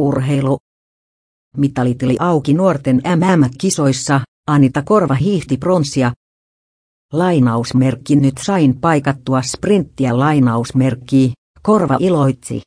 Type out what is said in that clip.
Urheilu. Mitalitili auki nuorten MM-kisoissa, Anita Korva hiihti pronssia. Lainausmerkki nyt sain paikattua sprinttiä lainausmerkkiä, Korva iloitsi.